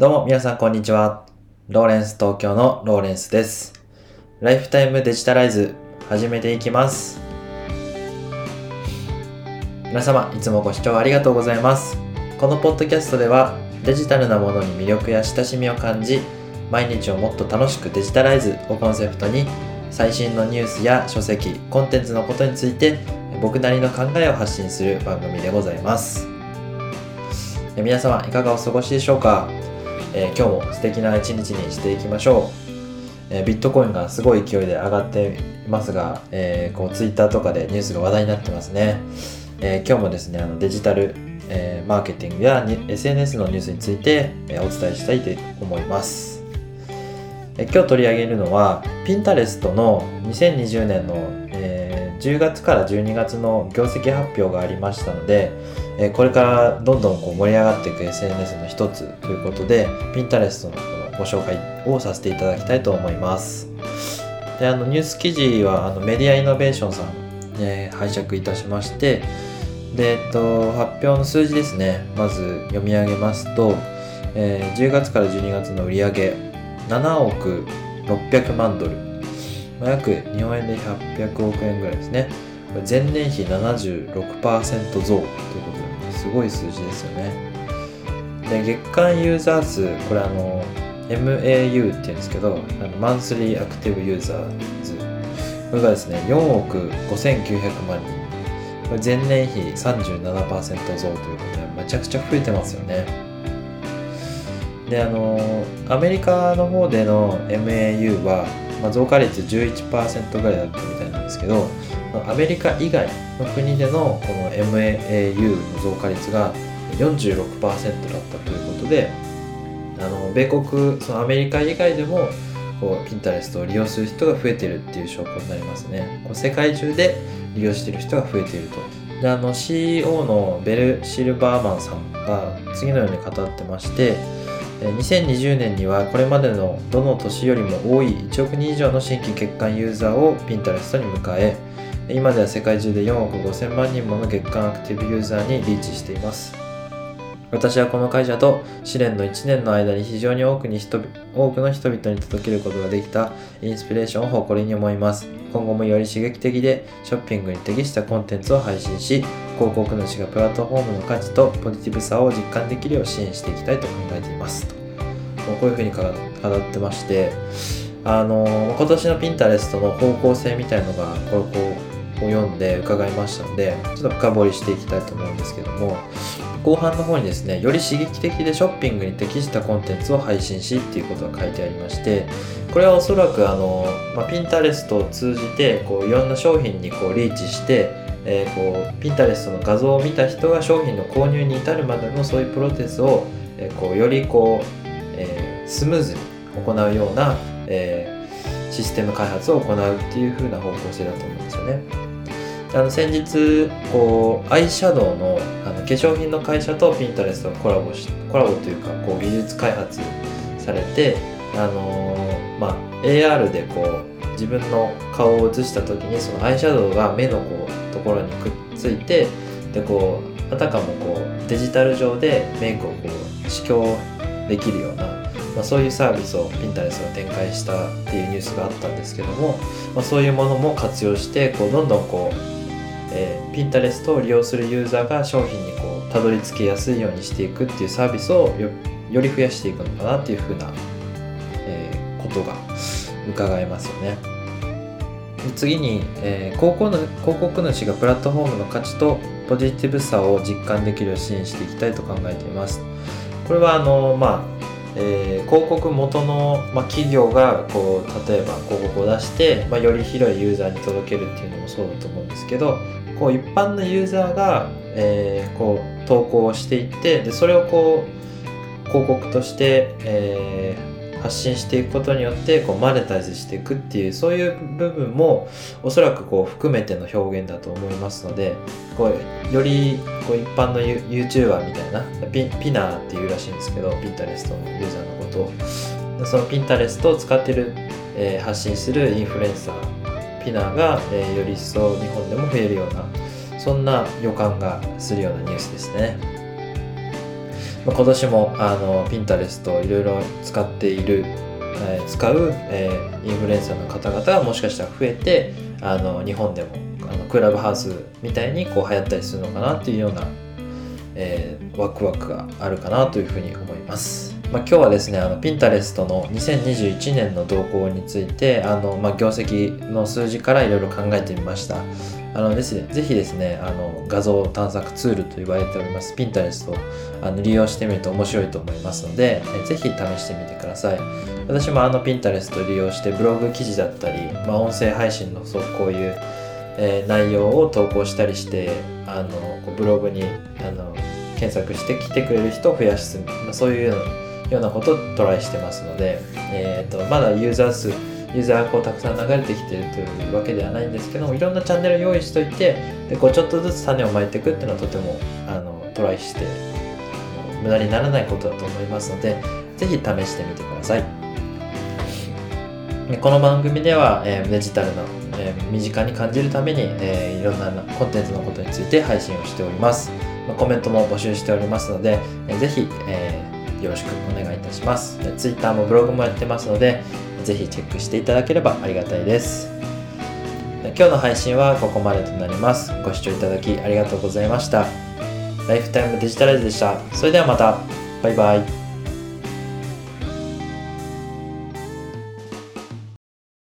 どうも皆さんこんにちは。ローレンス東京のローレンスです。ライフタイムデジタライズ始めていきます。皆様いつもご視聴ありがとうございます。このポッドキャストではデジタルなものに魅力や親しみを感じ、毎日をもっと楽しくデジタライズをコンセプトに最新のニュースや書籍、コンテンツのことについて僕なりの考えを発信する番組でございます。皆様いかがお過ごしでしょうか？えー今日も素敵な一日にしていきましょう、えービットコインがすごい勢いで上がっていますが、えーこうツイッターとかでニュースが話題になってますね、えー今日もですねあのデジタル、えマーケティングや SNS のニュースについて、えお伝えしたいと思います、え今日取り上げるのは Pinterest の2020年の、10月から12月の業績発表がありましたので、えーこれからどんどんこう盛り上がっていく SNS の一つということで Pinterest ののご紹介をさせていただきたいと思います。であのニュース記事はあのメディアイノベーションさん、えー拝借いたしましてで、えっと、発表の数字ですね。まず読み上げますと、えー10月から12月の売上7億600万ドル、約日本円で800億円ぐらいですね前年比76%増ということですごい数字ですよね。で月間ユーザー数これあの MAU っていうんですけどあのマンスリーアクティブユーザーズこれがですね4億5900万人これ前年比37%増ということでめちゃくちゃ増えてますよね。であのアメリカの方での MAU は、まあ、増加率11%ぐらいだったみたいなんですけどアメリカ以外の国でのこの MAU の増加率が46%だったということであの米国そのアメリカ以外でもこうピンタレストを利用する人が増えてるっていう証拠になりますね。こう世界中で利用してる人が増えていると。であの CEO のベル・シルバーマンさんが次のように語ってまして2020年にはこれまでのどの年よりも多い1億人以上の新規月間ユーザーをピンタレストに迎え今では世界中で4億5000万人もの月間アクティブユーザーにリーチしています。私はこの会社と試練の1年の間に非常に多くに人多くの人々に届けることができたインスピレーションを誇りに思います。今後もより刺激的でショッピングに適したコンテンツを配信し広告主がプラットフォームの価値とポジティブさを実感できるよう支援していきたいと考えています。とこういうふうに語ってましてあの今年のピンタレストの方向性みたいのがこれこうを読んで伺いましたのでちょっと深掘りしていきたいと思うんですけども後半の方にですねより刺激的でショッピングに適したコンテンツを配信しっていうことが書いてありましてこれはおそらくあの、ま、ピンタレストを通じてこういろんな商品にこうリーチして、えーこうピンタレストの画像を見た人が商品の購入に至るまでのそういうプロセスを、えーこうよりこう、えースムーズに行うような、えーシステム開発を行うっていう風な方向性だと思うんですよね。あの先日こうアイシャドウのあの化粧品の会社とピンタレストがコラボしコラボというかこう技術開発されてあのーまあ AR でこう自分の顔を映した時にそのアイシャドウが目のこうところにくっついてでこうあたかもこうデジタル上でメイクをこう試供できるような、まあ、そういうサービスをピンタレスが展開したっていうニュースがあったんですけども、まあ、そういうものも活用してこうどんどんこう、えー、ピンタレストを利用するユーザーが商品にこうたどり着きやすいようにしていくっていうサービスをよより増やしていくのかなっていうふうな、えーことが伺えますよね。次に、えー広告の広告主がプラットフォームの価値とポジティブさを実感できるよう支援していきたいと考えています。これはあのまあえー広告元の、まあ、企業がこう例えば広告を出して、まあ、より広いユーザーに届けるっていうのもそうだと思うんですけどこう一般のユーザーが、えーこう投稿をしていってでそれをこう広告として、えー発信していくことによってこうマネタイズしていくっていうそういう部分もおそらくこう含めての表現だと思いますのでこうよりこう一般の YouTuber みたいなピピナーっていうらしいんですけどピンタレストのユーザーのことをそのピンタレストを使ってる、えー発信するインフルエンサーピナーが、えーより一層日本でも増えるようなそんな予感がするようなニュースですね。ま、今年もあのピンタレストをいろいろ使っている、えー、使う、えー、インフルエンサーの方々がもしかしたら増えてあの日本でもあのクラブハウスみたいにこう流行ったりするのかなっていうような、えー、ワクワクがあるかなというふうに思います。まあ、今日はですねあのピンタレストの2021年の動向についてあの、まあ、業績の数字からいろいろ考えてみました。あのですね、ぜひですねあの画像探索ツールと言われておりますピンタレストをあの利用してみると面白いと思いますのでえぜひ試してみてください。私もあのピンタレストを利用してブログ記事だったり、まあ、音声配信のそうこういう、えー、内容を投稿したりしてあのブログにあの検索して来てくれる人を増やす、そういうようなことをトライしてますので、えーと、まだユーザー数ユーザーがこうたくさん流れてきてるというわけではないんですけどもいろんなチャンネル用意しといてでこうちょっとずつ種をまいていくっていうのはとてもあのトライして無駄にならないことだと思いますので是非試してみてください。この番組では、えー、デジタルの、えー、身近に感じるために、えー、いろんなコンテンツのことについて配信をしております。コメントも募集しておりますので、えー、ぜひ、えー、よろしくお願いいたします。Twitter もブログもやってますので、ぜひチェックしていただければありがたいです。今日の配信はここまでとなります。ご視聴いただきありがとうございました。ライフタイムデジタライズでした。それではまた。バイバイ。